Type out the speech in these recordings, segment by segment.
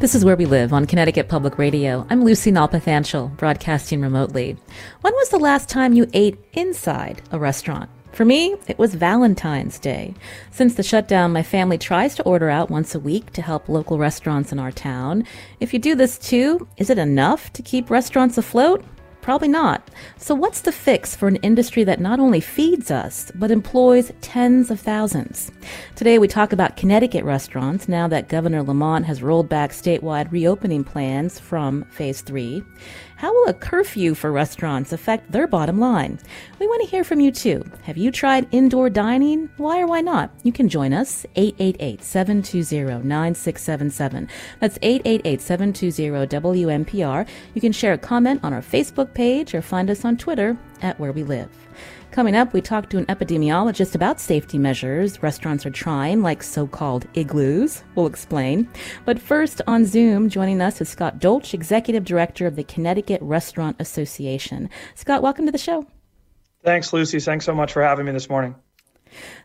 This is Where We Live on Connecticut Public Radio. I'm Lucy Nalpathanchel, broadcasting remotely. When was the last time you ate inside a restaurant? For me, it was Valentine's Day. Since the shutdown, my family tries to order out once a week to help local restaurants in our town. If you do this too, is it enough to keep restaurants afloat? Probably not. So, what's the fix for an industry that not only feeds us, but employs tens of thousands? Today, we talk about Connecticut restaurants now that Governor Lamont has rolled back statewide reopening plans from phase three. How will a curfew for restaurants affect their bottom line? We want to hear from you too. Have you tried indoor dining? Why or why not? You can join us 888-720-9677. That's 888-720-WNPR. You can share a comment on our Facebook page or find us on Twitter at Where We Live. Coming up, we talk to an epidemiologist about safety measures restaurants are trying, like so called igloos. We'll explain. But first, on Zoom, joining us is Scott Dolch, Executive Director of the Connecticut Restaurant Association. Scott, welcome to the show. Thanks, Lucy. Thanks so much for having me this morning.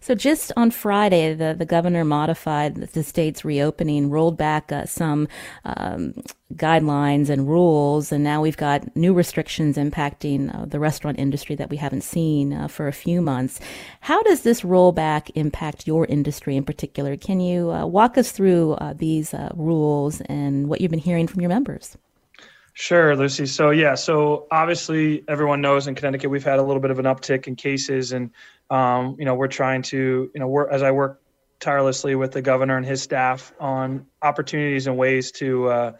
So just on Friday, the, the governor modified the state's reopening, rolled back uh, some um, guidelines and rules, and now we've got new restrictions impacting uh, the restaurant industry that we haven't seen uh, for a few months. How does this rollback impact your industry in particular? Can you uh, walk us through uh, these uh, rules and what you've been hearing from your members? Sure, Lucy. So yeah, so obviously everyone knows in Connecticut we've had a little bit of an uptick in cases, and um, you know, we're trying to, you know, work as I work tirelessly with the governor and his staff on opportunities and ways to uh,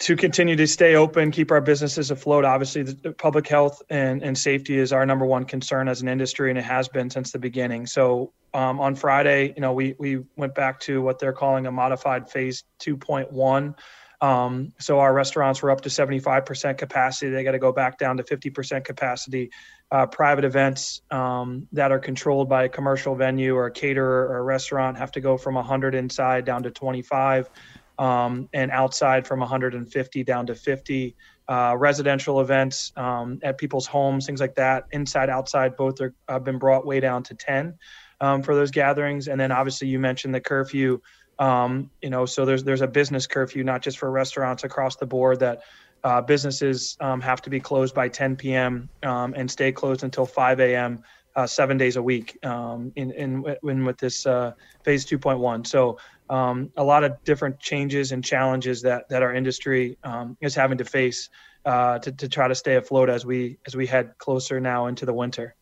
to continue to stay open, keep our businesses afloat. Obviously, the public health and, and safety is our number one concern as an industry, and it has been since the beginning. So um, on Friday, you know, we we went back to what they're calling a modified phase 2.1. Um, so our restaurants were up to 75% capacity. They got to go back down to 50% capacity. Uh, private events um, that are controlled by a commercial venue or a caterer or a restaurant have to go from 100 inside down to 25 um, and outside from 150 down to 50 uh, residential events um, at people's homes things like that inside outside both are have been brought way down to 10 um, for those gatherings. And then obviously you mentioned the curfew um, you know so there's there's a business curfew not just for restaurants across the board that uh, businesses um, have to be closed by 10 p.m. Um, and stay closed until 5 a.m. Uh, seven days a week um, in, in, in with this uh, phase 2.1. So um, a lot of different changes and challenges that that our industry um, is having to face uh, to, to try to stay afloat as we as we head closer now into the winter.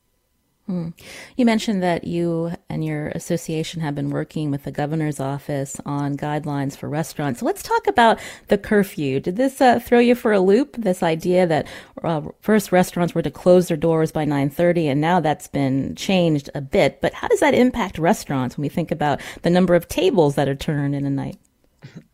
Hmm. You mentioned that you and your association have been working with the governor's office on guidelines for restaurants. So let's talk about the curfew. Did this uh, throw you for a loop? This idea that uh, first restaurants were to close their doors by 9:30, and now that's been changed a bit. But how does that impact restaurants when we think about the number of tables that are turned in a night?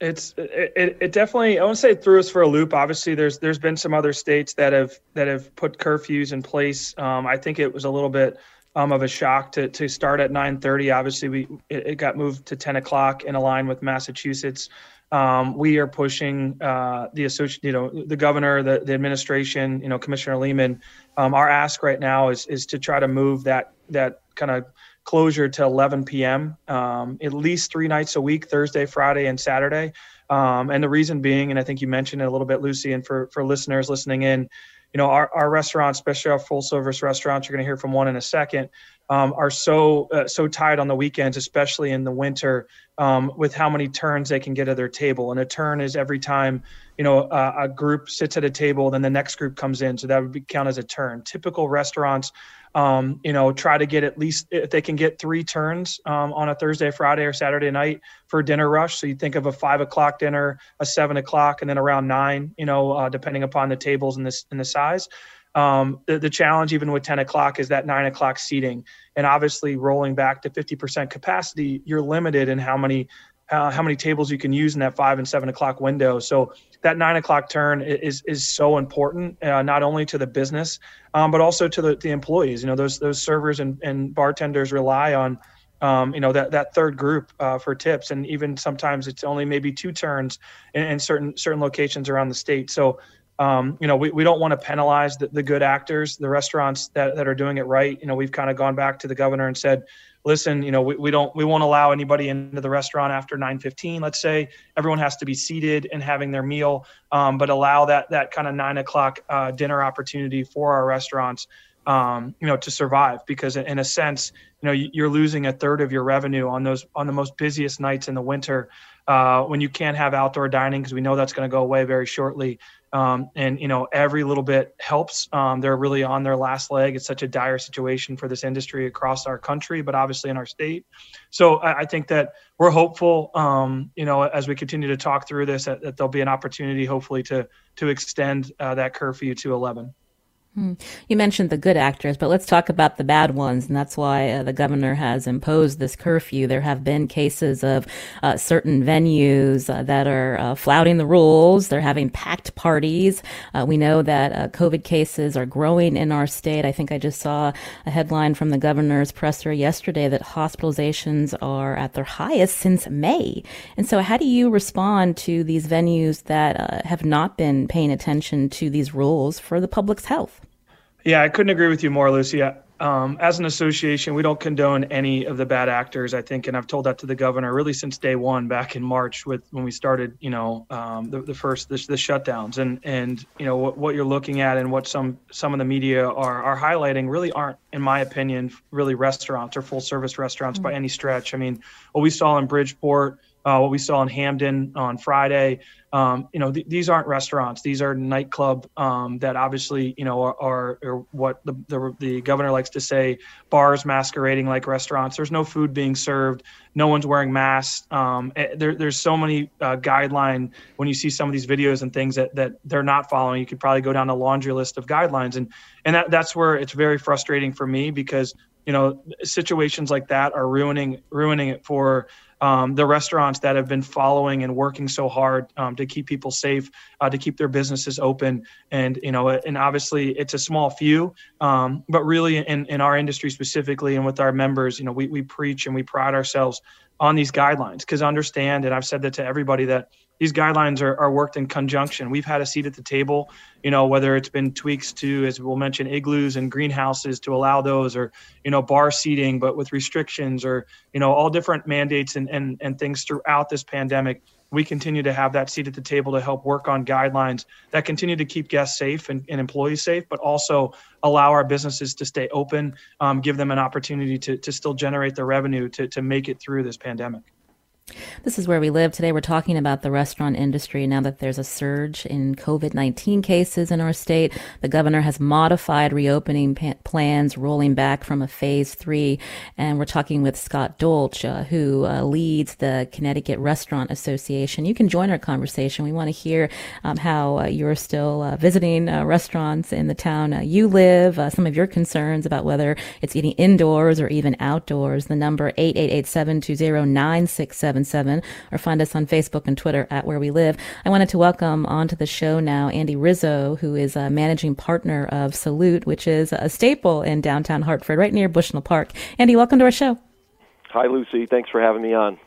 It's it, it definitely I won't say it threw us for a loop. Obviously, there's there's been some other states that have that have put curfews in place. Um, I think it was a little bit um, of a shock to to start at 9:30. Obviously, we it, it, got moved to 10 o'clock in a line with Massachusetts. Um, we are pushing uh, the associate, you know, the governor, the, the administration, you know, Commissioner Lehman. Um, our ask right now is is to try to move that that kind of closure to 11 p.m. Um, at least three nights a week, Thursday, Friday, and Saturday. Um, and the reason being, and I think you mentioned it a little bit, Lucy, and for for listeners listening in, you know, our, our restaurants, especially our full service restaurants, you're going to hear from one in a second, um, are so uh, so tied on the weekends, especially in the winter, um, with how many turns they can get at their table. And a turn is every time you know uh, a group sits at a table, then the next group comes in, so that would be, count as a turn. Typical restaurants um, you know, try to get at least if they can get three turns um, on a Thursday, Friday, or Saturday night for dinner rush. So you think of a five o'clock dinner, a seven o'clock, and then around nine. You know, uh, depending upon the tables and this and the size. Um, the, the challenge, even with 10 o'clock, is that nine o'clock seating. And obviously, rolling back to 50% capacity, you're limited in how many uh, how many tables you can use in that five and seven o'clock window. So that nine o'clock turn is is so important, uh, not only to the business, um, but also to the, the employees. You know, those those servers and, and bartenders rely on. Um, you know that that third group uh, for tips, and even sometimes it's only maybe two turns in, in certain certain locations around the state. So um, you know, we, we don't want to penalize the, the good actors, the restaurants that, that are doing it right. You know, we've kind of gone back to the governor and said, listen, you know, we, we don't, we won't allow anybody into the restaurant after 915, let's say everyone has to be seated and having their meal, um, but allow that, that kind of nine o'clock uh, dinner opportunity for our restaurants, um, you know, to survive because in a sense, you know, you're losing a third of your revenue on those, on the most busiest nights in the winter uh, when you can't have outdoor dining because we know that's going to go away very shortly. Um, and you know every little bit helps. Um, they're really on their last leg. It's such a dire situation for this industry across our country, but obviously in our state. So I, I think that we're hopeful. Um, you know, as we continue to talk through this, that, that, there'll be an opportunity, hopefully, to to extend uh, that curfew to 11. Hmm. You mentioned the good actors, but let's talk about the bad ones. And that's why uh, the governor has imposed this curfew. There have been cases of uh, certain venues uh, that are uh, flouting the rules. They're having packed parties. Uh, we know that uh, COVID cases are growing in our state. I think I just saw a headline from the governor's presser yesterday that hospitalizations are at their highest since May. And so, how do you respond to these venues that have not been paying attention to these rules for the public's health? Yeah, I couldn't agree with you more, Lucy. Um, as an association, we don't condone any of the bad actors. I think, and I've told that to the governor really since day one, back in March, with when we started, you know, um, the, the first the, the, shutdowns, and and you know what, what you're looking at and what some some of the media are are highlighting really aren't, in my opinion, really restaurants or full service restaurants mm-hmm. by any stretch. I mean, what we saw in Bridgeport uh, what we saw in Hamden on Friday. Um, you know, th- these aren't restaurants; these are nightclub um, that obviously, you know, are, are, are what the, the, the governor likes to say: bars masquerading like restaurants. There's no food being served. No one's wearing masks. Um, eh, there, there's so many uh, guideline when you see some of these videos and things that that they're not following. You could probably go down a laundry list of guidelines, and and that that's where it's very frustrating for me because you know situations like that are ruining ruining it for um, the restaurants that have been following and working so hard um, to keep people safe, uh, to keep their businesses open, and you know, and obviously it's a small few, um, but really in, in our industry specifically and with our members, you know, we, we preach and we pride ourselves on these guidelines because understand, and I've said that to everybody that these guidelines are, are worked in conjunction. We've had a seat at the table, you know, whether it's been tweaks to, as we'll mention, igloos and greenhouses to allow those, or you know, bar seating, but with restrictions, or you know, all different mandates and and, and things throughout this pandemic. We continue to have that seat at the table to help work on guidelines that continue to keep guests safe and, and employees safe, but also allow our businesses to stay open, um, give them an opportunity to, to still generate the revenue to, to make it through this pandemic. This is where we live. Today we're talking about the restaurant industry now that there's a surge in COVID 19 cases in our state. The governor has modified reopening pa- plans, rolling back from a phase three. And we're talking with Scott Dolch, uh, who uh, leads the Connecticut Restaurant Association. You can join our conversation. We want to hear um, how uh, you're still uh, visiting uh, restaurants in the town uh, you live, some of your concerns about whether it's eating indoors or even outdoors. The number 888 720 or find us on Facebook and Twitter at Where We Live. I wanted to welcome onto the show now Andy Rizzo, who is a managing partner of Salute, which is a staple in downtown Hartford, right near Bushnell Park. Andy, welcome to our show. Hi, Lucy. Thanks for having me on.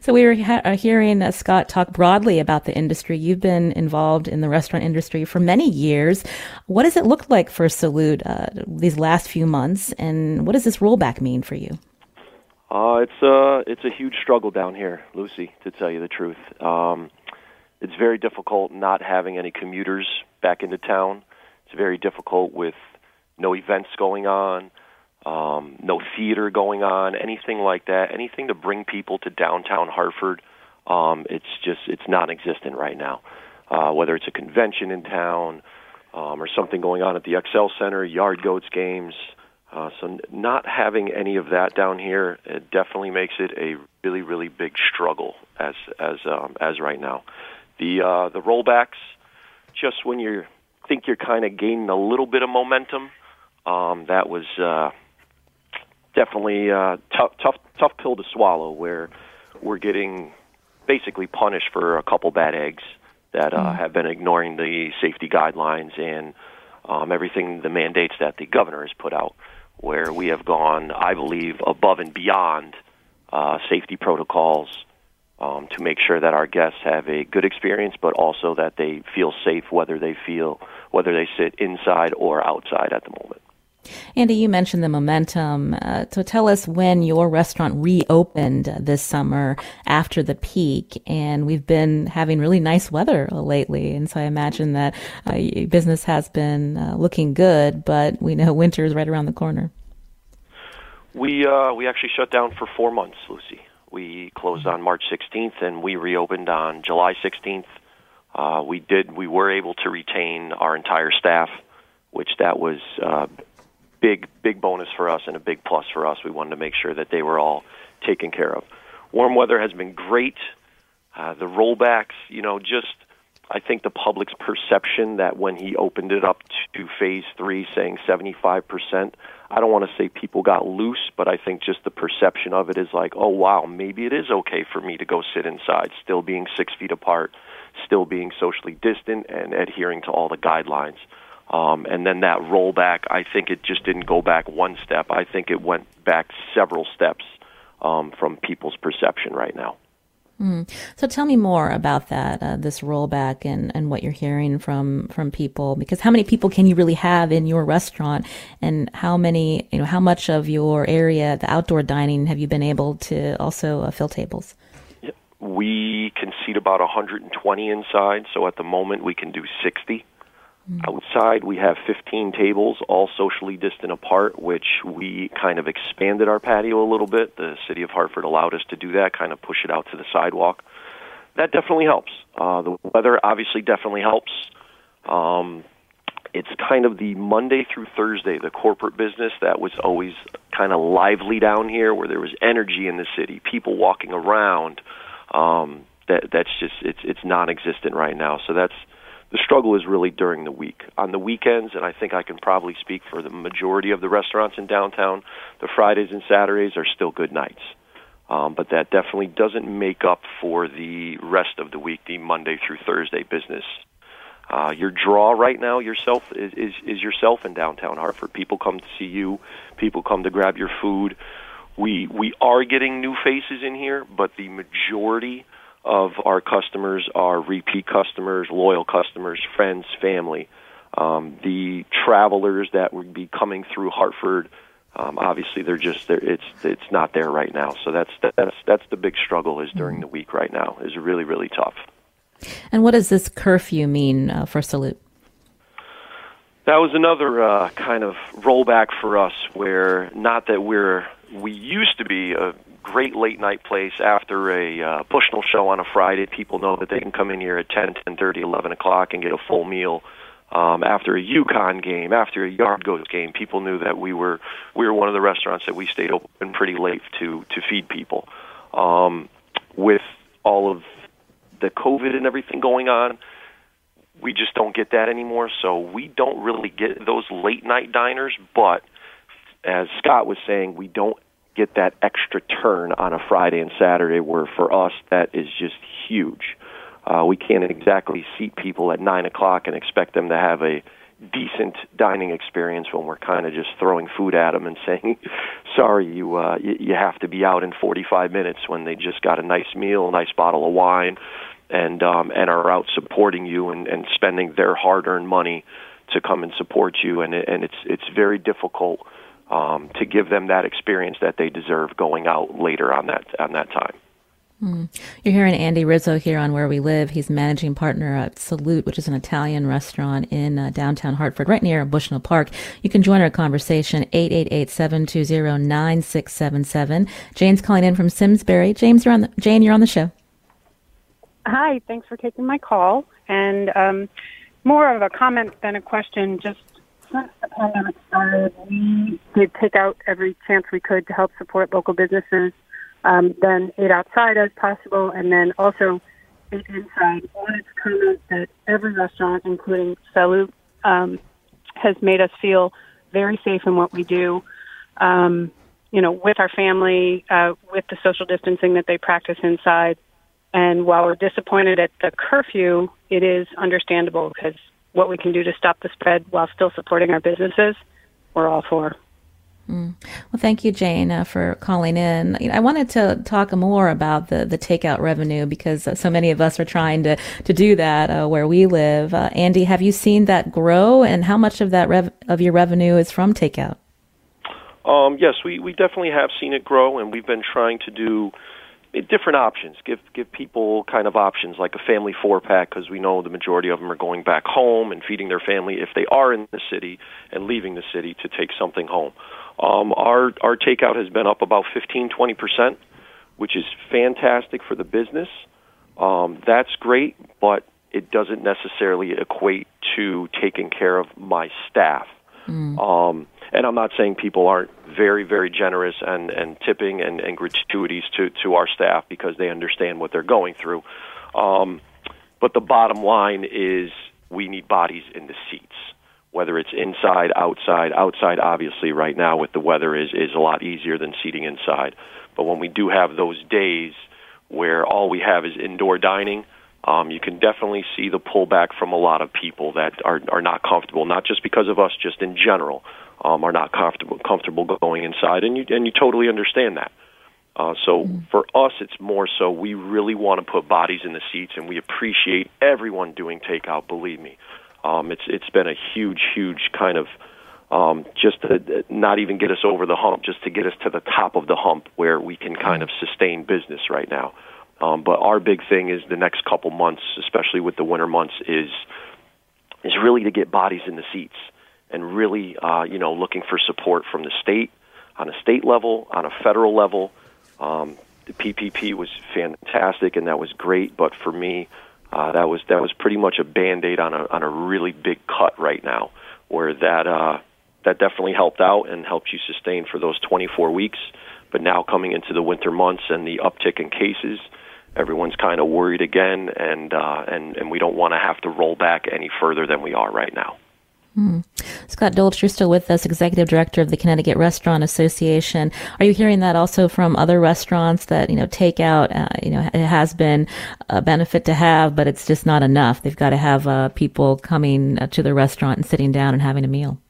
So we were ha- uh, hearing uh, Scott talk broadly about the industry. You've been involved in the restaurant industry for many years. What does it look like for Salute uh, these last few months, and what does this rollback mean for you? Uh, it's a it's a huge struggle down here, Lucy. To tell you the truth, um, it's very difficult not having any commuters back into town. It's very difficult with no events going on, um, no theater going on, anything like that. Anything to bring people to downtown Hartford. Um, it's just it's non-existent right now. Uh, whether it's a convention in town um, or something going on at the XL Center, Yard Goats games. Uh, so not having any of that down here it definitely makes it a really really big struggle as as um, as right now. The uh, the rollbacks, just when you think you're kind of gaining a little bit of momentum, um, that was uh, definitely uh, tough tough tough pill to swallow. Where we're getting basically punished for a couple bad eggs that uh, have been ignoring the safety guidelines and um, everything the mandates that the governor has put out. Where we have gone, I believe, above and beyond uh, safety protocols um, to make sure that our guests have a good experience, but also that they feel safe whether they feel whether they sit inside or outside at the moment. Andy, you mentioned the momentum. Uh, so tell us when your restaurant reopened this summer after the peak. And we've been having really nice weather lately. And so I imagine that uh, business has been uh, looking good, but we know winter is right around the corner. We, uh, we actually shut down for four months, Lucy. We closed on March 16th and we reopened on July 16th. Uh, we did. We were able to retain our entire staff, which that was uh, big big bonus for us and a big plus for us. We wanted to make sure that they were all taken care of. Warm weather has been great. Uh, the rollbacks, you know, just I think the public's perception that when he opened it up to phase three, saying 75%, I don't want to say people got loose, but I think just the perception of it is like, oh, wow, maybe it is okay for me to go sit inside, still being six feet apart, still being socially distant, and adhering to all the guidelines. Um, and then that rollback, I think it just didn't go back one step. I think it went back several steps um, from people's perception right now. Mm. So tell me more about that, uh, this rollback, and, and what you're hearing from from people. Because how many people can you really have in your restaurant, and how many, you know, how much of your area, the outdoor dining, have you been able to also uh, fill tables? We can seat about 120 inside, so at the moment we can do 60. Outside, we have 15 tables, all socially distant apart, which we kind of expanded our patio a little bit. The city of Hartford allowed us to do that, kind of push it out to the sidewalk. That definitely helps. Uh, the weather obviously definitely helps. Um, it's kind of the Monday through Thursday, the corporate business that was always kind of lively down here, where there was energy in the city, people walking around. Um, that that's just it's it's non-existent right now. So that's the struggle is really during the week. On the weekends, and I think I can probably speak for the majority of the restaurants in downtown, the Fridays and Saturdays are still good nights. Um, but that definitely doesn't make up for the rest of the week, the Monday through Thursday business. Uh, your draw right now yourself is, is, is yourself in downtown Hartford. People come to see you. People come to grab your food. We we are getting new faces in here, but the majority of our customers are repeat customers, loyal customers, friends, family. Um, the travelers that would be coming through Hartford, um, obviously they're just there. It's it's not there right now. So that's that's that's the big struggle is during the week right now is really really tough. And what does this curfew mean uh, for Salute? That was another uh, kind of rollback for us, where not that we're we used to be a great late night place after a uh, Bushnell show on a Friday. People know that they can come in here at 10, 10.30, 11 o'clock and get a full meal. Um, after a UConn game, after a Yard Goats game, people knew that we were we were one of the restaurants that we stayed open pretty late to to feed people. Um, with all of the COVID and everything going on, we just don't get that anymore. So we don't really get those late night diners. But as Scott was saying, we don't get that extra turn on a Friday and Saturday, where for us that is just huge. Uh, we can't exactly seat people at nine o'clock and expect them to have a decent dining experience when we're kind of just throwing food at them and saying, "Sorry, you uh, you, you have to be out in 45 minutes." When they just got a nice meal, a nice bottle of wine, and um, and are out supporting you and, and spending their hard-earned money to come and support you, and and it's it's very difficult um, to give them that experience that they deserve going out later on that on that time. Mm. You're hearing Andy Rizzo here on Where We Live. He's managing partner at Salute, which is an Italian restaurant in uh, downtown Hartford, right near Bushnell Park. You can join our conversation, 888-720-9677. Jane's calling in from Simsbury. James, you're on the, Jane, you're on the show. Hi, thanks for taking my call. And um, more of a comment than a question, just since the pandemic started, we did take out every chance we could to help support local businesses. Um, then ate outside as possible, and then also ate inside. Wanted to comment that every restaurant, including Salute, um, has made us feel very safe in what we do. Um, you know, with our family, uh, with the social distancing that they practice inside. And while we're disappointed at the curfew, it is understandable because what we can do to stop the spread while still supporting our businesses, we're all for. Mm. Well, thank you, Jane, uh, for calling in. I wanted to talk more about the, the takeout revenue because uh, so many of us are trying to, to do that uh, where we live. Uh, Andy, have you seen that grow, and how much of that rev- of your revenue is from takeout? Um, yes, we, we definitely have seen it grow, and we've been trying to do different options. Give give people kind of options like a family four pack because we know the majority of them are going back home and feeding their family if they are in the city and leaving the city to take something home. Um, our our takeout has been up about 15 20 percent, which is fantastic for the business. Um, that's great, but it doesn't necessarily equate to taking care of my staff. Mm. Um, and I'm not saying people aren't very, very generous and, and tipping and, and gratuities to, to our staff because they understand what they're going through. Um, but the bottom line is we need bodies in the seats, whether it's inside, outside. Outside, obviously, right now with the weather is, is a lot easier than seating inside. But when we do have those days where all we have is indoor dining, um, you can definitely see the pullback from a lot of people that are, are not comfortable, not just because of us, just in general um, are not comfortable comfortable going inside, and you and you totally understand that. Uh, so mm-hmm. for us, it's more so we really want to put bodies in the seats, and we appreciate everyone doing takeout. Believe me, um, it's it's been a huge, huge kind of um, just to not even get us over the hump, just to get us to the top of the hump where we can kind of sustain business right now. Um, but our big thing is the next couple months, especially with the winter months, is is really to get bodies in the seats and really, uh, you know, looking for support from the state on a state level, on a federal level. Um, the PPP was fantastic and that was great, but for me, uh, that was that was pretty much a band aid on a on a really big cut right now, where that uh, that definitely helped out and helped you sustain for those 24 weeks. But now coming into the winter months and the uptick in cases, everyone's kind of worried again, and uh, and and we don't want to have to roll back any further than we are right now. Hmm. Scott Dolch, you're still with us, Executive Director of the Connecticut Restaurant Association. Are you hearing that also from other restaurants that, you know, takeout, uh, you know, it has been a benefit to have, but it's just not enough. They've got to have uh, people coming uh, to the restaurant and sitting down and having a meal.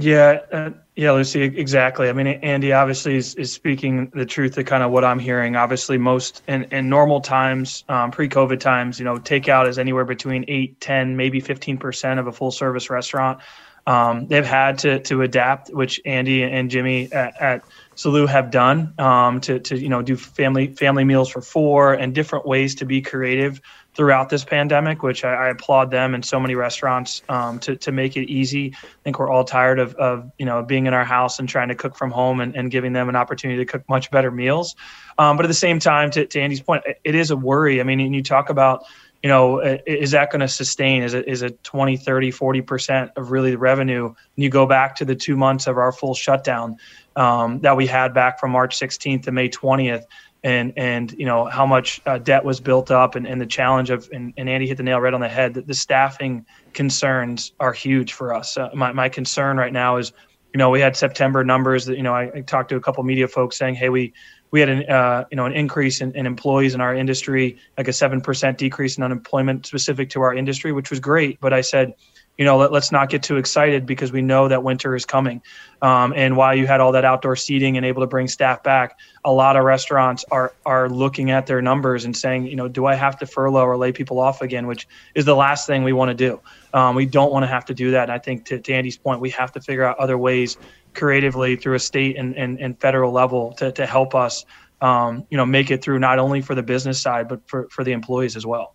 Yeah, uh, yeah, Lucy, exactly. I mean, Andy obviously is, is speaking the truth to kind of what I'm hearing. Obviously, most in, in normal times, um, pre-COVID times, you know, takeout is anywhere between 8, 10, maybe 15% of a full service restaurant. Um, they've had to to adapt, which Andy and Jimmy at, at Salute have done um, to to you know do family family meals for four and different ways to be creative throughout this pandemic, which I, I applaud them and so many restaurants um, to, to make it easy. I think we're all tired of, of you know being in our house and trying to cook from home and, and giving them an opportunity to cook much better meals. Um, but at the same time, to, to Andy's point, it is a worry. I mean, and you talk about you know, is that going to sustain? Is it is it 20, 30, 40% of really the revenue? And you go back to the two months of our full shutdown um, that we had back from March 16th to May 20th and and you know how much uh, debt was built up and, and the challenge of and, and Andy hit the nail right on the head that the staffing concerns are huge for us. Uh, my my concern right now is you know we had September numbers that you know I, I talked to a couple media folks saying hey we we had an uh, you know an increase in, in, employees in our industry like a seven percent decrease in unemployment specific to our industry which was great but I said you know, let, us not get too excited because we know that winter is coming. Um, and while you had all that outdoor seating and able to bring staff back, a lot of restaurants are are looking at their numbers and saying, you know, do I have to furlough or lay people off again? Which is the last thing we want to do. Um, we don't want to have to do that. And I think to, to Andy's point, we have to figure out other ways creatively through a state and, and, and federal level to, to help us, um, you know, make it through not only for the business side, but for, for the employees as well.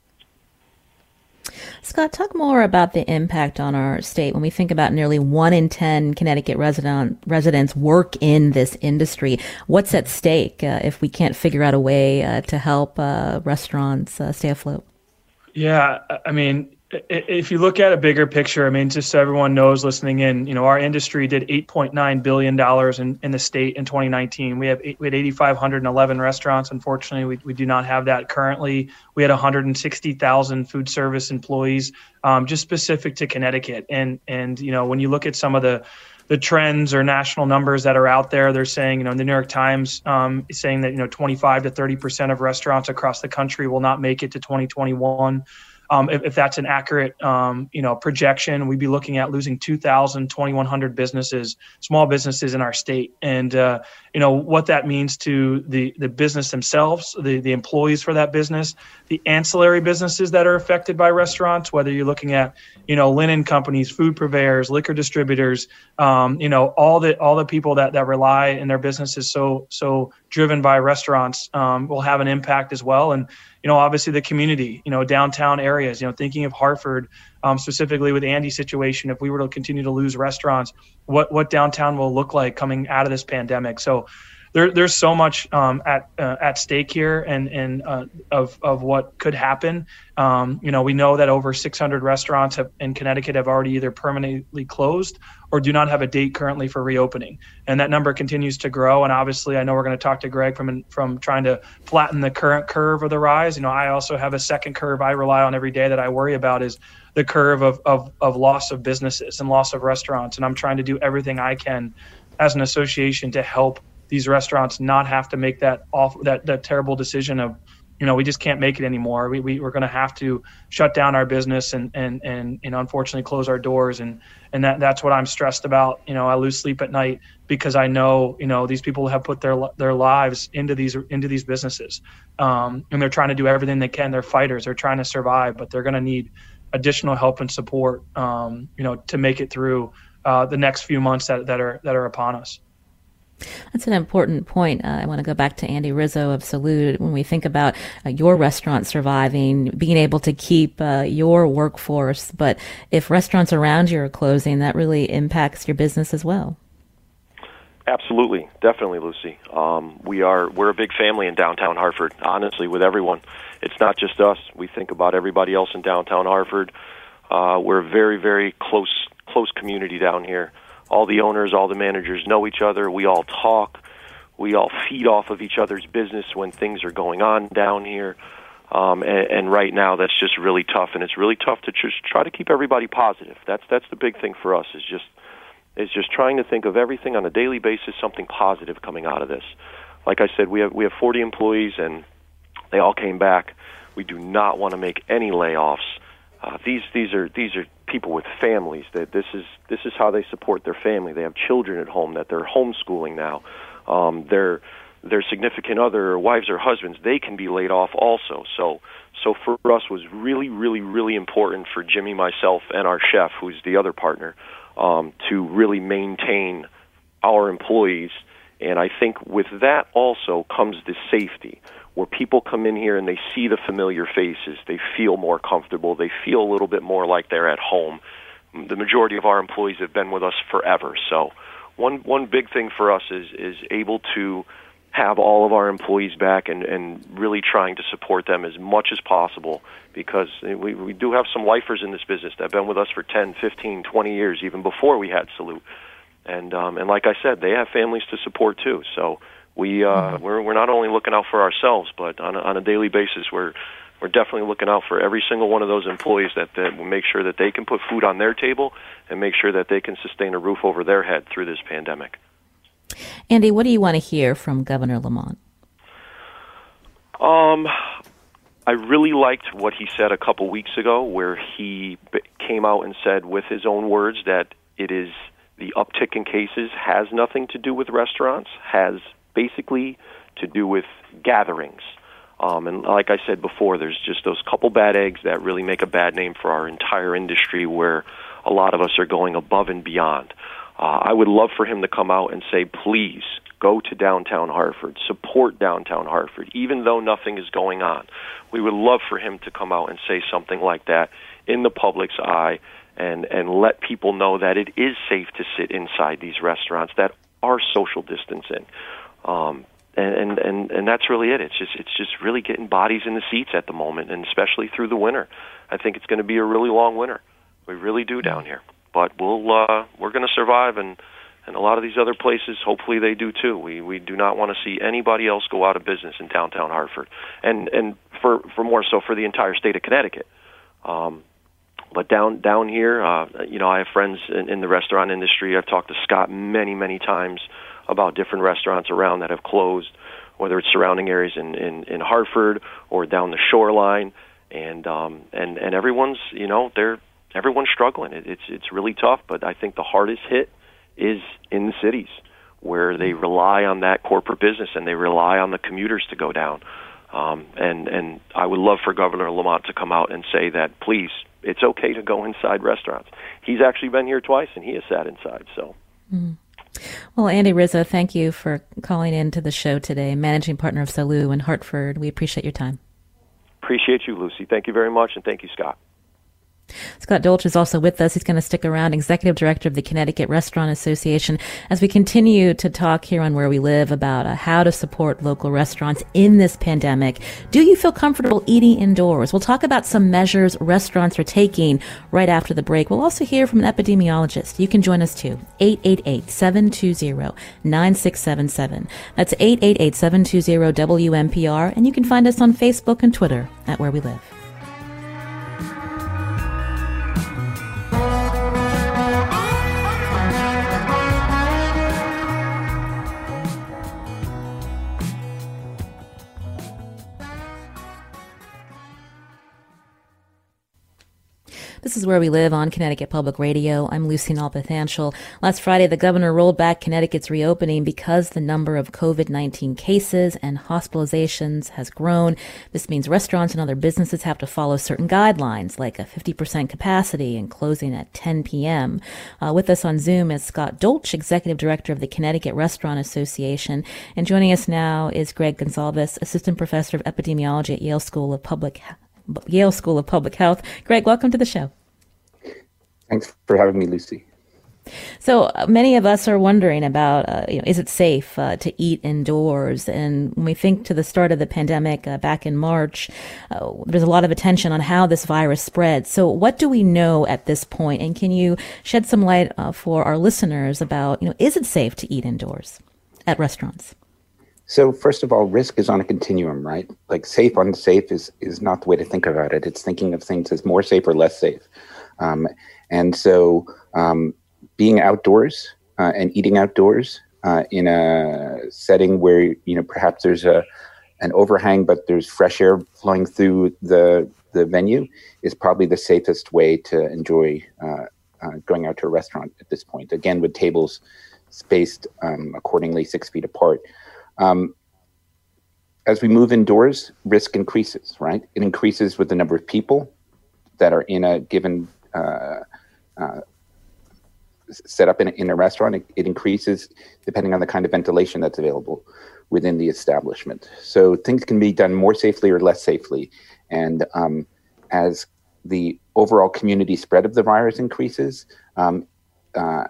Scott, talk more about the impact on our state when we think about nearly one in 10 Connecticut resident, residents work in this industry. What's at stake uh, if we can't figure out a way uh, to help uh, restaurants uh, stay afloat? Yeah, I mean, if you look at a bigger picture, I mean, just so everyone knows listening in, you know, our industry did 8.9 billion dollars in, in the state in 2019. We have we had 8,511 restaurants. Unfortunately, we, we do not have that currently. We had 160,000 food service employees, um, just specific to Connecticut. And and you know, when you look at some of the the trends or national numbers that are out there. They're saying, you know, the New York Times um, is saying that you know 25 to 30 percent of restaurants across the country will not make it to 2021. Um, if, if, that's an accurate, um, you know, projection, we'd be looking at losing 2,000, 2,100 businesses, small businesses in our state, and uh, you know what that means to the the business themselves, the the employees for that business, the ancillary businesses that are affected by restaurants. Whether you're looking at, you know, linen companies, food purveyors, liquor distributors, um, you know, all the all the people that that rely in their businesses so so driven by restaurants um, will have an impact as well, and you know, obviously the community, you know, downtown areas, you know, thinking of Hartford, um, specifically with Andy's situation, if we were to continue to lose restaurants, what, what downtown will look like coming out of this pandemic. So there, there's so much um, at uh, at stake here, and and uh, of of what could happen. Um, you know, we know that over 600 restaurants have, in Connecticut have already either permanently closed or do not have a date currently for reopening, and that number continues to grow. And obviously, I know we're going to talk to Greg from from trying to flatten the current curve of the rise. You know, I also have a second curve I rely on every day that I worry about is the curve of, of, of loss of businesses and loss of restaurants. And I'm trying to do everything I can as an association to help these restaurants not have to make that off that that terrible decision of you know we just can't make it anymore. We, we we're going to have to shut down our business and and and know unfortunately close our doors. And and that that's what i'm stressed about. You know i lose sleep at night because i know you know these people have put their their lives into these into these businesses. Um, and they're trying to do everything they can. They're fighters. They're trying to survive but they're going to need additional help and support um, you know to make it through uh, the next few months that, that are that are upon us that's an important point. Uh, I want to go back to Andy Rizzo of Salute. When we think about uh, your restaurant surviving, being able to keep uh, your workforce, but if restaurants around you are closing, that really impacts your business as well. Absolutely, definitely, Lucy. Um, we are we're a big family in downtown Hartford. Honestly, with everyone, it's not just us. We think about everybody else in downtown Hartford. Uh, we're a very, very close close community down here all the owners, all the managers know each other. We all talk. We all feed off of each other's business when things are going on down here. Um, and, and right now, that's just really tough, and it's really tough to just try to keep everybody positive. That's that's the big thing for us is just is just trying to think of everything on a daily basis, something positive coming out of this. Like I said, we have we have 40 employees, and they all came back. We do not want to make any layoffs. Uh, these these are these are people with families that this is this is how they support their family. They have children at home that they're homeschooling now. Um, their their significant other, wives or husbands, they can be laid off also. So so for us was really really really important for Jimmy, myself, and our chef, who's the other partner, um, to really maintain our employees. And I think with that also comes the safety where people come in here and they see the familiar faces, they feel more comfortable, they feel a little bit more like they're at home. The majority of our employees have been with us forever. So, one one big thing for us is is able to have all of our employees back and, and really trying to support them as much as possible because we, we do have some lifers in this business that have been with us for 10, 15, 20 years, even before we had Salute. And, um, and like I said, they have families to support too. So we uh, mm-hmm. we're we're not only looking out for ourselves, but on a, on a daily basis, we're we're definitely looking out for every single one of those employees that that will make sure that they can put food on their table and make sure that they can sustain a roof over their head through this pandemic. Andy, what do you want to hear from Governor Lamont? Um, I really liked what he said a couple weeks ago, where he came out and said, with his own words, that it is the uptick in cases has nothing to do with restaurants, has basically to do with gatherings. Um, and like I said before, there's just those couple bad eggs that really make a bad name for our entire industry where a lot of us are going above and beyond. Uh, I would love for him to come out and say, please go to downtown Hartford, support downtown Hartford, even though nothing is going on. We would love for him to come out and say something like that in the public's eye and, and let people know that it is safe to sit inside these restaurants that are social distancing. Um, and, and and that's really it. It's just it's just really getting bodies in the seats at the moment, and especially through the winter. I think it's going to be a really long winter. We really do down here, but we'll uh, we're going to survive, and and a lot of these other places, hopefully they do too. We we do not want to see anybody else go out of business in downtown Hartford, and and for for more so for the entire state of Connecticut. Um, but down down here, uh, you know, I have friends in, in the restaurant industry. I've talked to Scott many many times about different restaurants around that have closed, whether it's surrounding areas in in, in Hartford or down the shoreline, and um, and and everyone's you know they're everyone's struggling. It, it's it's really tough, but I think the hardest hit is in the cities where they rely on that corporate business and they rely on the commuters to go down. Um, and and I would love for Governor Lamont to come out and say that please, it's okay to go inside restaurants. He's actually been here twice and he has sat inside. So. Mm. Well, Andy Rizzo, thank you for calling in to the show today, managing partner of Salute in Hartford. We appreciate your time. Appreciate you, Lucy. Thank you very much, and thank you, Scott. Scott Dolch is also with us. He's going to stick around, executive director of the Connecticut Restaurant Association, as we continue to talk here on Where We Live about uh, how to support local restaurants in this pandemic. Do you feel comfortable eating indoors? We'll talk about some measures restaurants are taking right after the break. We'll also hear from an epidemiologist. You can join us too. 888-720-9677. That's 888-720-WNPR, and you can find us on Facebook and Twitter at Where We Live. This is Where We Live on Connecticut Public Radio. I'm Lucy Nalpathanchel. Last Friday, the governor rolled back Connecticut's reopening because the number of COVID-19 cases and hospitalizations has grown. This means restaurants and other businesses have to follow certain guidelines, like a 50% capacity and closing at 10 p.m. Uh, with us on Zoom is Scott Dolch, Executive Director of the Connecticut Restaurant Association. And joining us now is Greg Gonsalves, Assistant Professor of Epidemiology at Yale School of Public Yale School of Public Health. Greg, welcome to the show. Thanks for having me, Lucy. So uh, many of us are wondering about, uh, you know, is it safe uh, to eat indoors? And when we think to the start of the pandemic uh, back in March, uh, there's a lot of attention on how this virus spread. So what do we know at this point? And can you shed some light uh, for our listeners about, you know, is it safe to eat indoors at restaurants? So first of all, risk is on a continuum, right? Like safe, unsafe is is not the way to think about it. It's thinking of things as more safe or less safe. Um, and so um, being outdoors uh, and eating outdoors uh, in a setting where you know perhaps there's a an overhang, but there's fresh air flowing through the the venue is probably the safest way to enjoy uh, uh going out to a restaurant at this point. Again, with tables spaced um, accordingly, six feet apart. Um, as we move indoors, risk increases, right? It increases with the number of people that are in a given uh, uh, set up in a, in a restaurant. It, it, increases depending on the kind of ventilation that's available within the establishment. So things can be done more safely or less safely. And um, as the overall community spread of the virus increases, um, uh,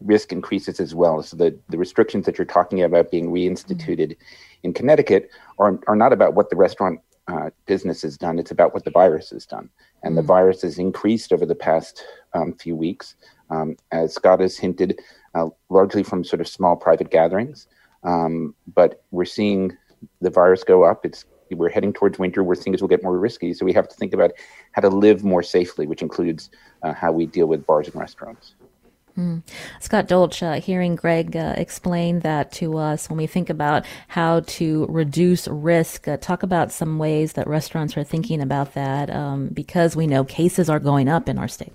risk increases as well. So the, the restrictions that you're talking about being reinstituted mm-hmm. in Connecticut are, are not about what the restaurant uh, business has done, it's about what the virus has done. And the mm. virus has increased over the past um, few weeks, um, as Scott has hinted, uh, largely from sort of small private gatherings. Um, but we're seeing the virus go up. It's we're heading towards winter where things will get more risky. So we have to think about how to live more safely, which includes uh, how we deal with bars and restaurants. Mm. Scott Dolch, uh, hearing Greg uh, explain that to us when we think about how to reduce risk, uh, talk about some ways that restaurants are thinking about that um, because we know cases are going up in our state.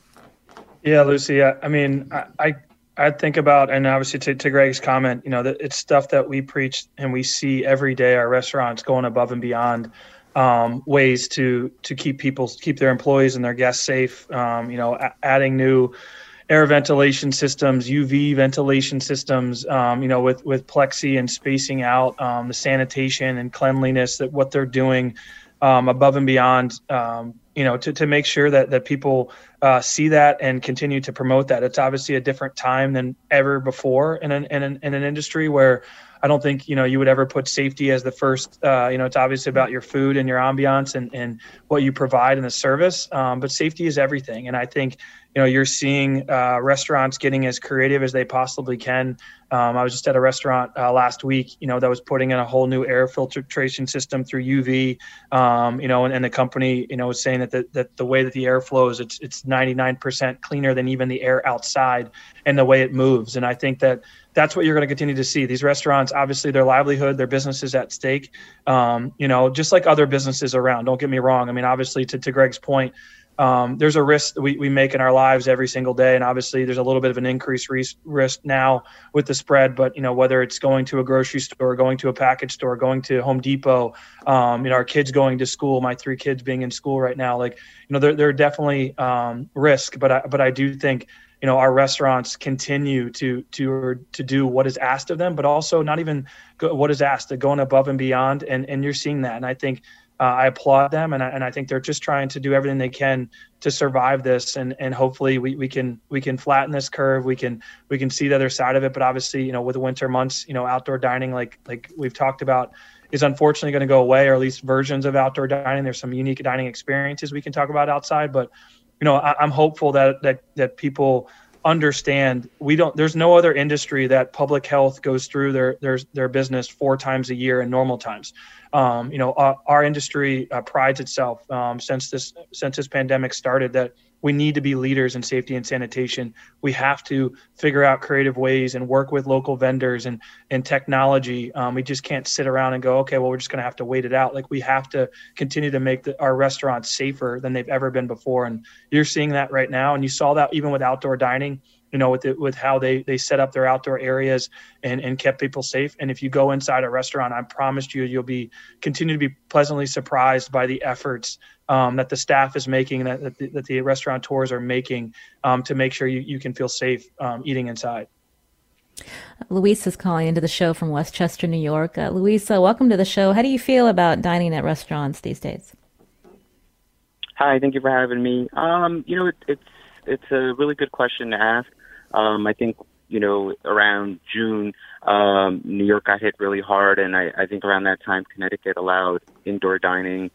Yeah, Lucy. I, I mean, I, I I think about, and obviously to, to Greg's comment, you know, that it's stuff that we preach and we see every day. Our restaurants going above and beyond um, ways to to keep people keep their employees and their guests safe. Um, you know, a- adding new air ventilation systems, UV ventilation systems, um, you know, with with plexi and spacing out um, the sanitation and cleanliness that what they're doing um, above and beyond, um, you know, to, to make sure that that people uh, see that and continue to promote that. It's obviously a different time than ever before in an in an, in an industry where I don't think you know you would ever put safety as the first. Uh, you know, it's obviously about your food and your ambiance and and what you provide in the service. Um, but safety is everything, and I think you know you're seeing uh, restaurants getting as creative as they possibly can. Um, I was just at a restaurant uh, last week, you know, that was putting in a whole new air filtration system through UV, um, you know, and, and, the company, you know, was saying that the, that the way that the air flows, it's it's 99% cleaner than even the air outside, and the way it moves. And I think that that's what you're going to continue to see. These restaurants, obviously, their livelihood, their business is at stake. Um, you know, just like other businesses around. Don't get me wrong. I mean, obviously, to, to Greg's point, um, there's a risk that we, we make in our lives every single day. And obviously there's a little bit of an increased risk now with the spread, but you know, whether it's going to a grocery store, going to a package store, going to Home Depot, um, you know, our kids going to school, my three kids being in school right now, like, you know, there, there are definitely um, risk, but I, but I do think, you know, our restaurants continue to, to, to do what is asked of them, but also not even go, what is asked, to going above and beyond. And, and you're seeing that. And I think, uh, I applaud them, and I, and I think they're just trying to do everything they can to survive this, and and hopefully we, we can we can flatten this curve. We can we can see the other side of it. But obviously, you know, with the winter months, you know, outdoor dining, like like we've talked about, is unfortunately going to go away, or at least versions of outdoor dining. There's some unique dining experiences we can talk about outside, but you know, I, I'm hopeful that that that people understand we don't there's no other industry that public health goes through their their their business four times a year in normal times. Um, you know, our, our industry uh, prides itself um, since this since this pandemic started that we need to be leaders in safety and sanitation. We have to figure out creative ways and work with local vendors and and technology. Um, we just can't sit around and go, okay, well, we're just going to have to wait it out. Like we have to continue to make the, our restaurants safer than they've ever been before, and you're seeing that right now. And you saw that even with outdoor dining you know, with it, with how they they set up their outdoor areas and and kept people safe. And if you go inside a restaurant, I promise you, you'll be continue to be pleasantly surprised by the efforts um, that the staff is making, that that the, that the restaurateurs are making um, to make sure you, you can feel safe um, eating inside. Luis is calling into the show from Westchester, New York. Uh, Luisa, welcome to the show. How do you feel about dining at restaurants these days? Hi, thank you for having me. Um, you know, it, it's it's a really good question to ask. Um, I think you know around June, um, New York got hit really hard, and I, I think around that time Connecticut allowed indoor dining.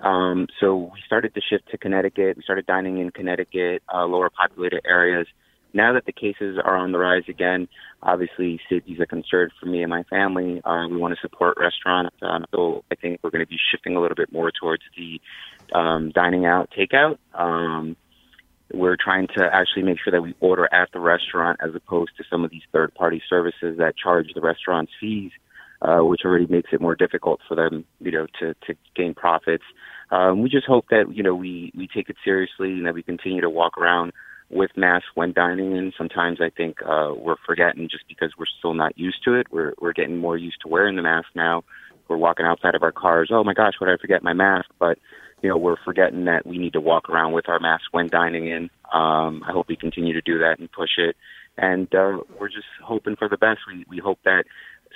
Um, so we started to shift to Connecticut. We started dining in Connecticut, uh, lower populated areas. Now that the cases are on the rise again, obviously safety is a concern for me and my family. Uh, we want to support restaurants, um, so I think we're going to be shifting a little bit more towards the um, dining out, takeout. Um, we're trying to actually make sure that we order at the restaurant as opposed to some of these third party services that charge the restaurant's fees, uh, which already makes it more difficult for them, you know, to, to gain profits. Um, we just hope that, you know, we, we take it seriously and that we continue to walk around with masks when dining and sometimes I think uh, we're forgetting just because we're still not used to it. We're we're getting more used to wearing the mask now. We're walking outside of our cars. Oh my gosh, did I forget my mask? But you know, we're forgetting that we need to walk around with our masks when dining in. Um, I hope we continue to do that and push it. And uh, we're just hoping for the best. We, we hope that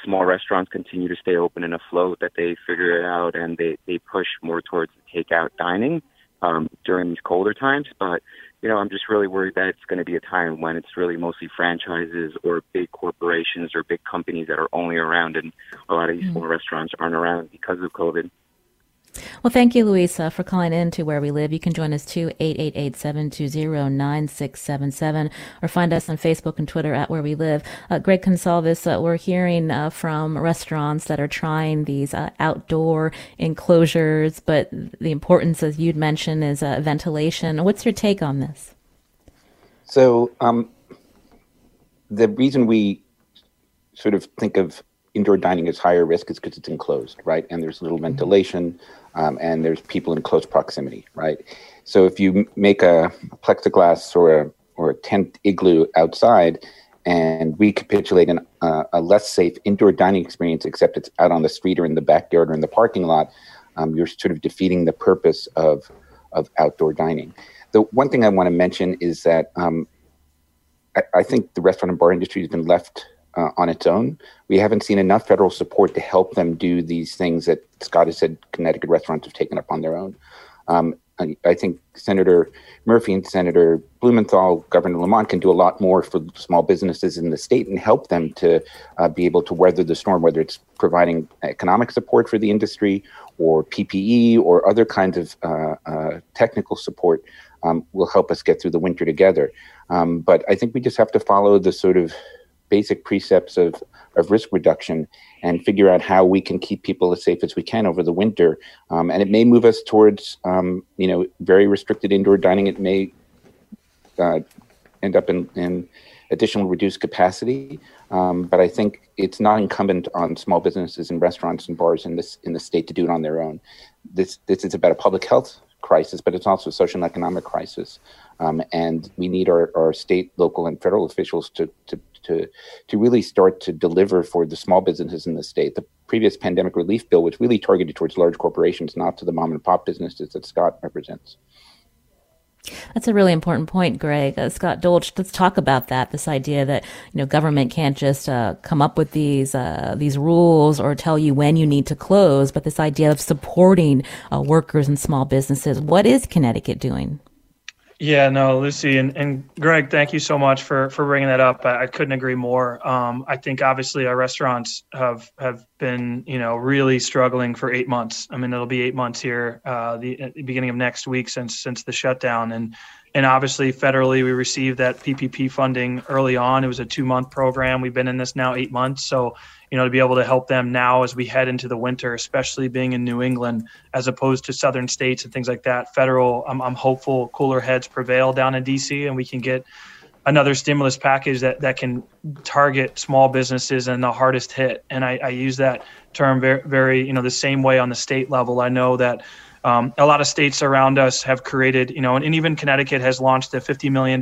small restaurants continue to stay open and afloat, that they figure it out and they, they push more towards takeout dining um, during these colder times. But, you know, I'm just really worried that it's going to be a time when it's really mostly franchises or big corporations or big companies that are only around and a lot of these mm. small restaurants aren't around because of COVID. Well, thank you, Louisa, for calling in to Where We Live. You can join us too, 888-720-9677, or find us on Facebook and Twitter at Where We Live. Uh, Greg Gonsalves, uh, we're hearing uh, from restaurants that are trying these uh, outdoor enclosures, but the importance, as you'd mentioned, is uh, ventilation. What's your take on this? So, um, the reason we sort of think of indoor dining is higher risk is because it's enclosed, right? And there's little mm-hmm. ventilation um, and there's people in close proximity, right? So if you make a, plexiglass or a, or a tent igloo outside and recapitulate an, uh, a less safe indoor dining experience, except it's out on the street or in the backyard or in the parking lot, um, you're sort of defeating the purpose of, of outdoor dining. The one thing I want to mention is that um, I, I think the restaurant and bar industry has been left uh, on its own. We haven't seen enough federal support to help them do these things that Scott has said Connecticut restaurants have taken up on their own. Um, I, think Senator Murphy and Senator Blumenthal, Governor Lamont can do a lot more for small businesses in the state and help them to uh, be able to weather the storm, whether it's providing economic support for the industry or PPE or other kinds of uh, uh, technical support um, will help us get through the winter together. Um, but I think we just have to follow the sort of basic precepts of, of risk reduction and figure out how we can keep people as safe as we can over the winter. Um, and it may move us towards, um, you know, very restricted indoor dining. It may uh, end up in, in additional reduced capacity. Um, but I think it's not incumbent on small businesses and restaurants and bars in this in the state to do it on their own. This this is about a public health crisis, but it's also a social and economic crisis. Um, and we need our, our state, local, and federal officials to, to to to really start to deliver for the small businesses in the state. The previous pandemic relief bill was really targeted towards large corporations, not to the mom and pop businesses that Scott represents. That's a really important point, Greg. Uh, Scott Dolch, let's talk about that. This idea that you know government can't just uh, come up with these uh, these rules or tell you when you need to close, but this idea of supporting uh, workers and small businesses. What is Connecticut doing? Yeah, no, Lucy and, and Greg, thank you so much for for bringing that up. I, I couldn't agree more. Um, I think obviously our restaurants have have been you know really struggling for eight months. I mean, it'll be eight months here uh, the, the beginning of next week since since the shutdown, and and obviously federally we received that PPP funding early on. It was a two month program. We've been in this now eight months, so you know, to be able to help them now as we head into the winter, especially being in New England as opposed to southern states and things like that. Federal, I'm, I'm hopeful cooler heads prevail down in DC and we can get another stimulus package that, that can target small businesses and the hardest hit. And I, I use that term very, very, you know, the same way on the state level. I know that um, a lot of states around us have created, you know, and, and even Connecticut has launched a $50 million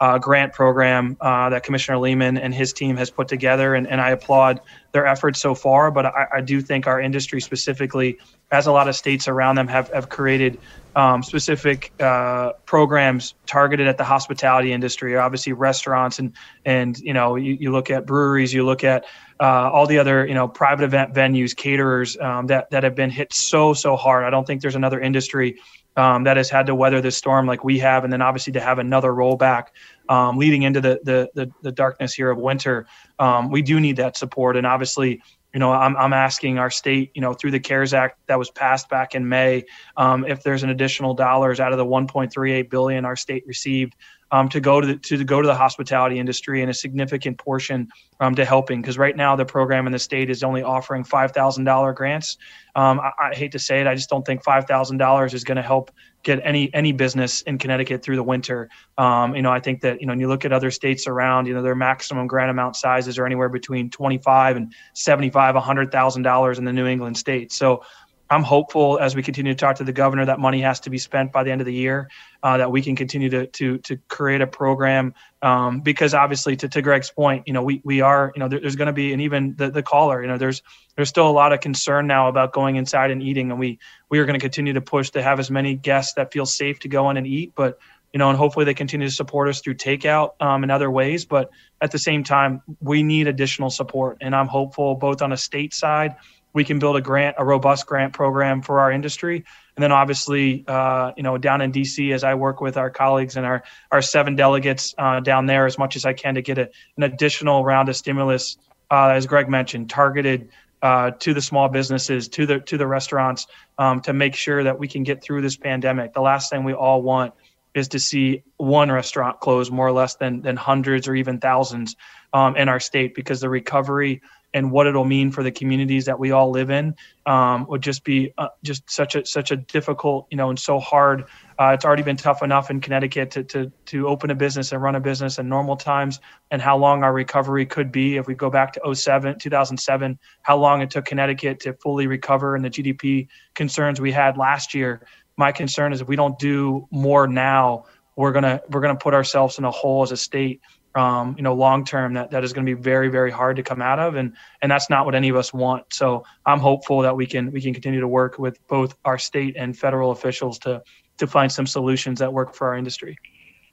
uh, grant program uh, that Commissioner Lehman and his team has put together, and, and I applaud their efforts so far. But I, I, do think our industry specifically, as a lot of states around them have, have created um, specific uh, programs targeted at the hospitality industry, obviously restaurants, and and you know you, you look at breweries, you look at uh, all the other you know private event venues, caterers um, that that have been hit so so hard. I don't think there's another industry um, that has had to weather this storm like we have, and then obviously to have another rollback um, leading into the, the, the the darkness here of winter. Um, we do need that support, and obviously, you know, I'm I'm asking our state, you know, through the CARES Act that was passed back in May, um, if there's an additional dollars out of the 1.38 billion our state received um, to go to the, to go to the hospitality industry and a significant portion um, to helping because right now the program in the state is only offering five thousand dollar grants. Um, I, I, hate to say it, I just don't think five thousand dollars is going to help get any any business in Connecticut through the winter. Um, you know, I think that you know when you look at other states around, you know, their maximum grant amount sizes are anywhere between twenty five and seventy five, hundred thousand dollars in the New England states. So I'm hopeful as we continue to talk to the governor that money has to be spent by the end of the year, uh, that we can continue to to to create a program um, because obviously to, to Greg's point, you know we we are you know there, there's going to be and even the, the caller you know there's there's still a lot of concern now about going inside and eating and we we are going to continue to push to have as many guests that feel safe to go in and eat, but you know, and hopefully they continue to support us through takeout um, and other ways. But at the same time, we need additional support, and I'm hopeful both on a state side we can build a grant, a robust grant program for our industry. And then obviously, uh, you know, down in DC, as I work with our colleagues and our, our seven delegates uh, down there as much as I can to get a, an additional round of stimulus, uh, as Greg mentioned, targeted uh, to the small businesses, to the to the restaurants, um, to make sure that we can get through this pandemic. The last thing we all want is to see one restaurant close more or less than than hundreds or even thousands um, in our state because the recovery and what it'll mean for the communities that we all live in um, would just be uh, just such a such a difficult you know and so hard. Uh, it's already been tough enough in connecticut to, to to open a business and run a business in normal times and how long our recovery could be. If we go back to 07 2007 how long it took connecticut to fully recover and the gdp concerns we had last year. My concern is if we don't do more now we're gonna we're gonna put ourselves in a hole as a state um, you know, long term that, that is going to be very, very hard to come out of. And, and that's not what any of us want. So I'm hopeful that we can, we can continue to work with both our state and federal officials to, to find some solutions that work for our industry.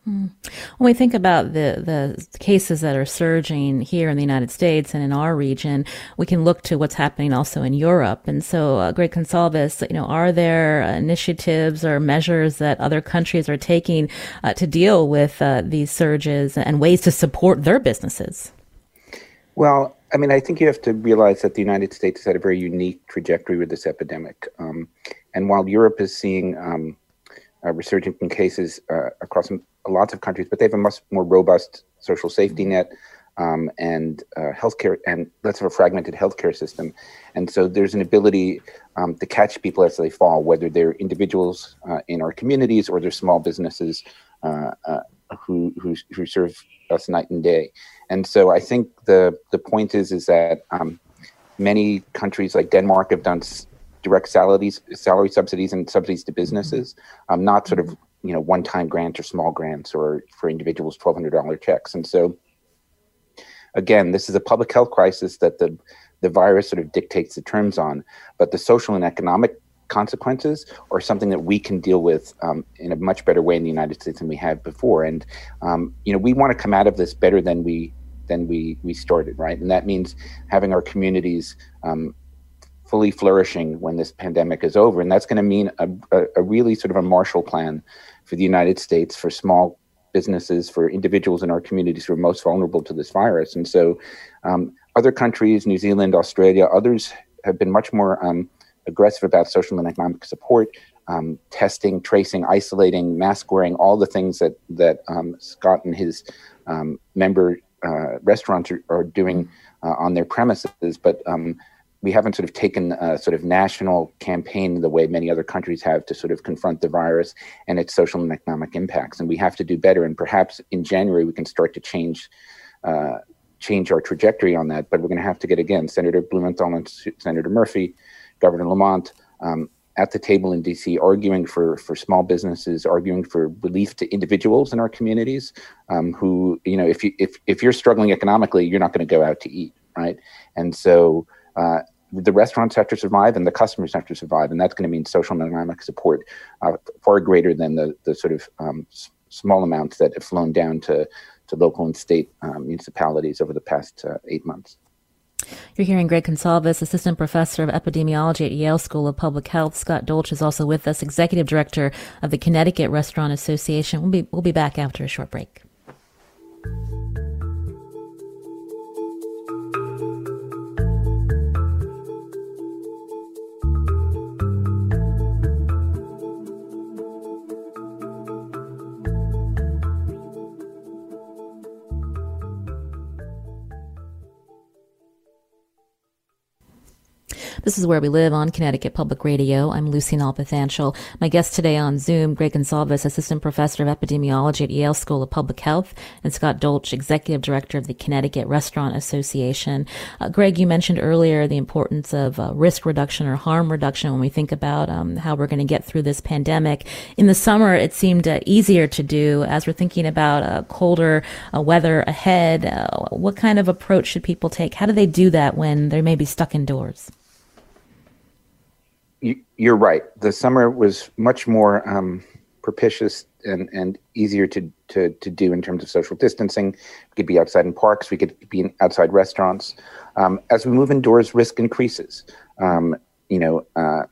Hmm. When we think about the, the cases that are surging here in the United States and in our region, we can look to what's happening also in Europe. And so, uh, Greg Gonsalves, you know, are there initiatives or measures that other countries are taking uh, to deal with uh, these surges and ways to support their businesses? Well, I mean, I think you have to realize that the United States has had a very unique trajectory with this epidemic. Um, and while Europe is seeing um, resurgence in cases uh, across lots of countries, but they have a much more robust social safety mm-hmm. net um, and uh, healthcare and less of a fragmented healthcare system. And so there's an ability um, to catch people as they fall, whether they're individuals uh, in our communities or they're small businesses uh, uh who, who, who serve us night and day. And so I think the the point is is that um, many countries like Denmark have done direct salaries, salary subsidies, and subsidies to businesses, um, not sort of you know one-time grants or small grants or for individuals $1200 checks. And so again this is a public health crisis that the the virus sort of dictates the terms on but the social and economic consequences are something that we can deal with um, in a much better way in the united states than we have before. And um, you know we want to come out of this better than we than we we started right? And that means having our communities um, fully flourishing when this pandemic is over. And that's going to mean a, a, a, really sort of a Marshall Plan for the United States for small businesses, for individuals in our communities who are most vulnerable to this virus. And so, um, other countries, New Zealand, Australia, others have been much more um, aggressive about social and economic support. Um, testing, tracing, isolating, mask wearing, all the things that that um, Scott and his um, member uh, restaurants are, are doing uh, on their premises. But um, we haven't sort of taken a sort of national campaign the way many other countries have to sort of confront the virus and its social and economic impacts. And we have to do better. And perhaps in January we can start to change uh, change our trajectory on that. But we're going to have to get again Senator Blumenthal and Senator Murphy, Governor Lamont. Um, at the table in DC, arguing for for small businesses, arguing for relief to individuals in our communities, um, who you know, if you if if you're struggling economically, you're not going to go out to eat, right? And so uh, the restaurants have to survive and the customers have to survive. And that's going to mean social and economic support uh, far greater than the, the sort of um, s- small amounts that have flown down to, to local and state um, municipalities over the past uh, eight months. You're hearing Greg Gonsalves, Assistant Professor of Epidemiology at Yale School of Public Health. Scott Dolch is also with us, Executive Director of the Connecticut Restaurant Association. We'll be, we'll be back after a short break. This is Where We Live on Connecticut Public Radio. I'm Lucy Nalpathanchel. My guest today on Zoom, Greg Gonsalves, Assistant Professor of Epidemiology at Yale School of Public Health, and Scott Dolch, Executive Director of the Connecticut Restaurant Association. Uh, Greg, you mentioned earlier the importance of uh, risk reduction or harm reduction when we think about um, how we're going to get through this pandemic. In the summer, it seemed uh, easier to do as we're thinking about uh, colder uh, weather ahead. Uh, what kind of approach should people take? How do they do that when they may be stuck indoors? You're right. The summer was much more um, propitious and, and easier to, to, to do in terms of social distancing. We could be outside in parks, we could be in outside restaurants. Um, as we move indoors, risk increases. Um, you know, uh,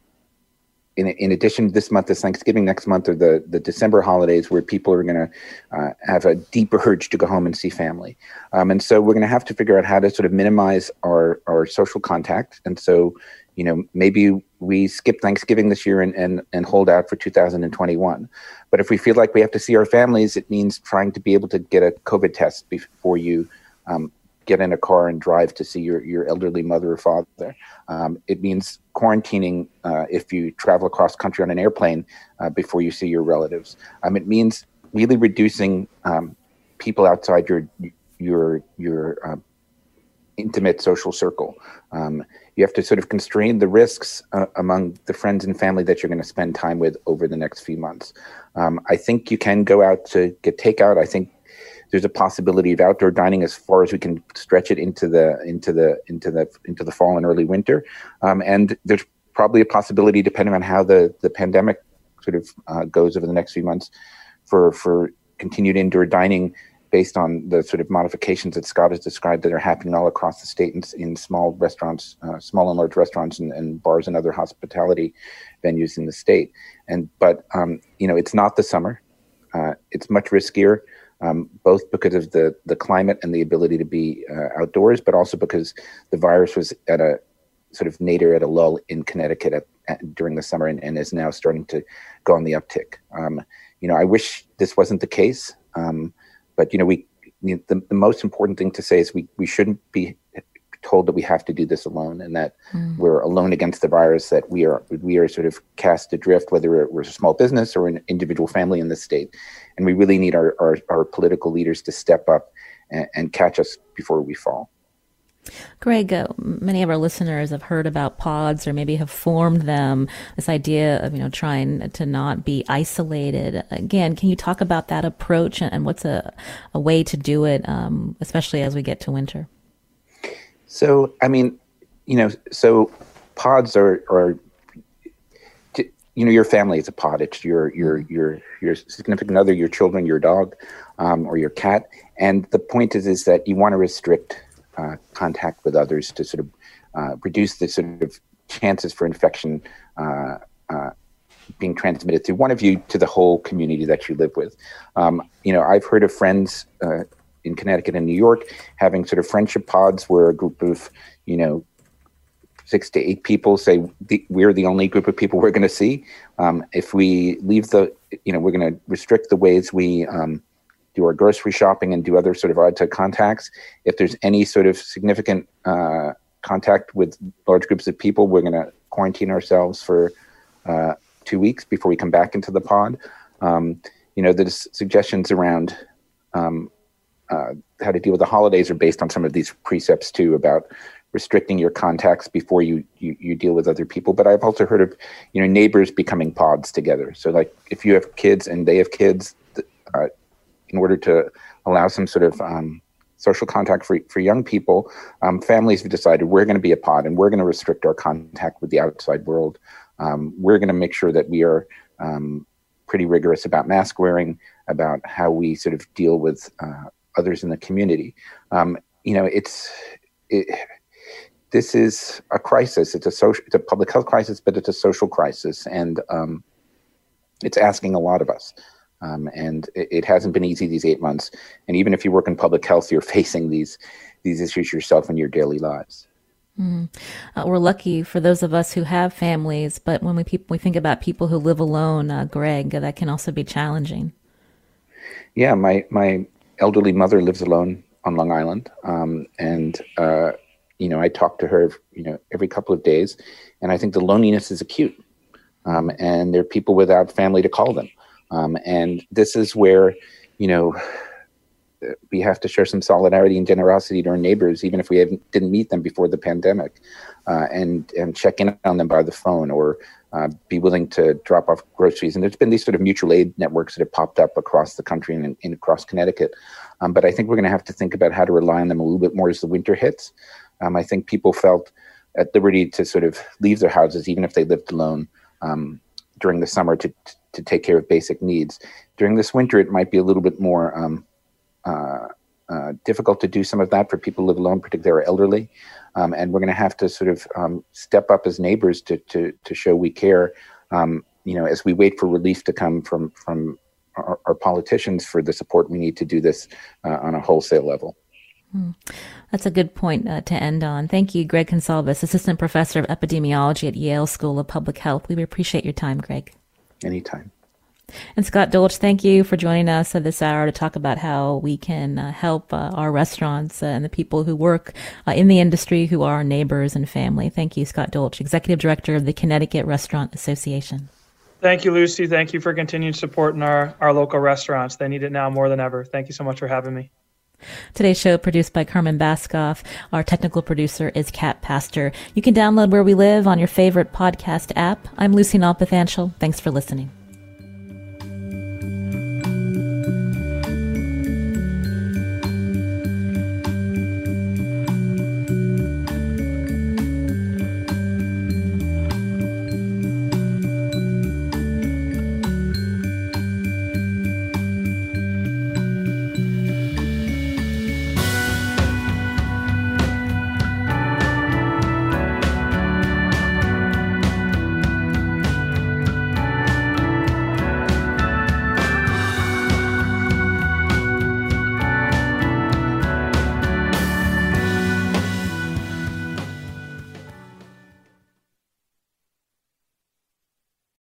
in, in addition, this month is Thanksgiving. Next month are the, the December holidays where people are going to uh, have a deeper urge to go home and see family. Um, and so we're going to have to figure out how to sort of minimize our, our social contact. And so, you know, maybe we skip Thanksgiving this year and, and, and hold out for 2021. But if we feel like we have to see our families, it means trying to be able to get a COVID test before you um, get in a car and drive to see your, your elderly mother or father. Um, it means quarantining uh, if you travel across country on an airplane uh, before you see your relatives. Um, it means really reducing um, people outside your your your uh, intimate social circle. Um, you have to sort of constrain the risks uh, among the friends and family that you're going to spend time with over the next few months. Um, I think you can go out to get takeout. I think there's a possibility of outdoor dining as far as we can stretch it into the into the into the into the fall and early winter. Um, and there's probably a possibility, depending on how the the pandemic sort of uh, goes over the next few months, for for continued indoor dining based on the sort of modifications that Scott has described that are happening all across the state in, in small restaurants, uh, small and large restaurants and, and, bars and other hospitality venues in the state. And but um, you know, it's not the summer. Uh, it's much riskier, um, both because of the the climate and the ability to be uh, outdoors, but also because the virus was at a sort of nadir at a lull in Connecticut at, at, during the summer and, and, is now starting to go on the uptick. Um, you know, I wish this wasn't the case. Um, but you know, we the, the most important thing to say is we we shouldn't be told that we have to do this alone and that mm. we're alone against the virus that we are we are sort of cast adrift whether we're, a small business or an individual family in the state and we really need our, our, our political leaders to step up and, and catch us before we fall Greg, uh, many of our listeners have heard about pods or maybe have formed them. This idea of, you know, trying to not be isolated. Again, can you talk about that approach and, what's a, a way to do it, um, especially as we get to winter? So, I mean, you know, so pods are, are you know, your family is a pod. It's your your your your significant other, your children, your dog, um, or your cat. And the point is, is that you want to restrict uh, contact with others to sort of uh, reduce the sort of chances for infection uh, uh, being transmitted through one of you to the whole community that you live with. Um, you know, I've heard of friends in Connecticut and New York having sort of friendship pods where a group of, you know, six to eight people say we're the only group of people we're going to see. Um, if we leave the, you know, we're going to restrict the ways we um, do our grocery shopping and do other sort of odd to contacts. If there's any sort of significant uh, contact with large groups of people, we're going to quarantine ourselves for uh, two weeks before we come back into the pod. Um, you know, the suggestions around um, uh, how to deal with the holidays are based on some of these precepts too about restricting your contacts before you, you, you deal with other people. But I've also heard of, you know, neighbors becoming pods together. So like if you have kids and they have kids, uh, in order to allow some sort of um, social contact for, for young people, um, families have decided we're going to be a pod and we're going to restrict our contact with the outside world. Um, we're going to make sure that we are um, pretty rigorous about mask wearing, about how we sort of deal with uh, others in the community. Um, you know, it's it, this is a crisis. It's a social, it's a public health crisis, but it's a social crisis, and um, it's asking a lot of us. Um, and it, it, hasn't been easy these eight months. And even if you work in public health, you're facing these these issues yourself in your daily lives. Mm. Uh, we're lucky for those of us who have families, but when we pe- we think about people who live alone, uh, Greg, that can also be challenging. Yeah, my my elderly mother lives alone on Long Island, um, and uh, you know I talk to her, you know, every couple of days, and I think the loneliness is acute, um, and there are people without family to call them. Um, and this is where, you know, we have to show some solidarity and generosity to our neighbors, even if we didn't meet them before the pandemic, uh, and and check in on them by the phone or uh, be willing to drop off groceries. And there's been these sort of mutual aid networks that have popped up across the country and, in across Connecticut. Um, but I think we're going to have to think about how to rely on them a little bit more as the winter hits. Um, I think people felt at liberty to sort of leave their houses, even if they lived alone, um, during the summer to, to take care of basic needs. During this winter, it might be a little bit more um, uh, uh, difficult to do some of that for people who live alone, particularly our elderly. Um, and we're going to have to sort of um, step up as neighbors to, to, to show we care. Um, you know, as we wait for relief to come from from our, our politicians for the support we need to do this uh, on a wholesale level. Hmm. That's a good point uh, to end on. Thank you, Greg Gonsalves, Assistant Professor of Epidemiology at Yale School of Public Health. We appreciate your time, Greg. Anytime. And Scott Dolch, thank you for joining us at this hour to talk about how we can uh, help uh, our restaurants uh, and the people who work uh, in the industry who are our neighbors and family. Thank you, Scott Dolch, Executive Director of the Connecticut Restaurant Association. Thank you, Lucy. Thank you for continued support in our, our local restaurants. They need it now more than ever. Thank you so much for having me. Today's show produced by Carmen Baskauf. Our technical producer is Kat Pastor. You can download Where We Live on your favorite podcast app. I'm Lucy Nalpathanchel. Thanks for listening.